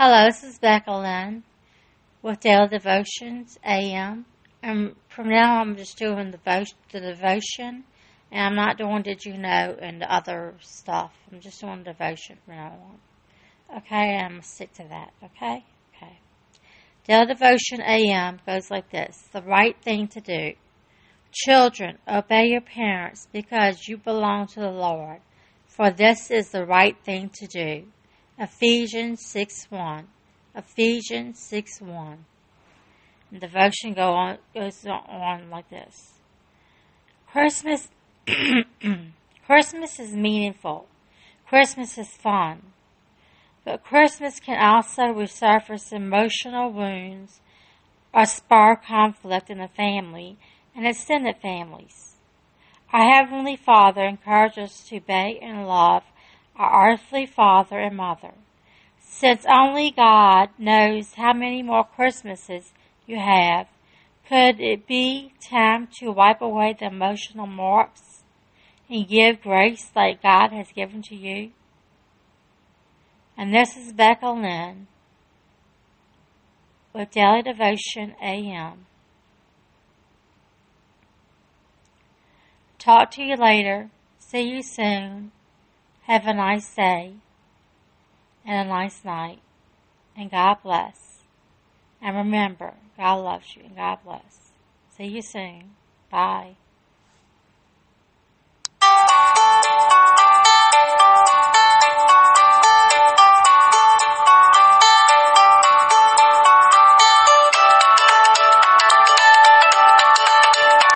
is Becca Lynn with Daily Devotions AM. And from now on, I'm just doing the, vo- the devotion. And I'm not doing Did You Know and the other stuff. I'm just doing devotion from now on. Okay, I'm going to stick to that. Okay? Okay. Daily Devotion AM goes like this The right thing to do. Children, obey your parents because you belong to the Lord, for this is the right thing to do. Ephesians 6 1. Ephesians 6 1. And devotion go on, goes on like this Christmas, Christmas is meaningful. Christmas is fun. But Christmas can also resurface emotional wounds or spur conflict in the family and extended families. Our Heavenly Father encourages us to obey and love our earthly father and mother. Since only God knows how many more Christmases you have, could it be time to wipe away the emotional marks and give grace like God has given to you? And this is Becca Lynn with Daily Devotion AM. Talk to you later. See you soon. Have a nice day and a nice night. And God bless. And remember, God loves you and God bless. See you soon. Bye.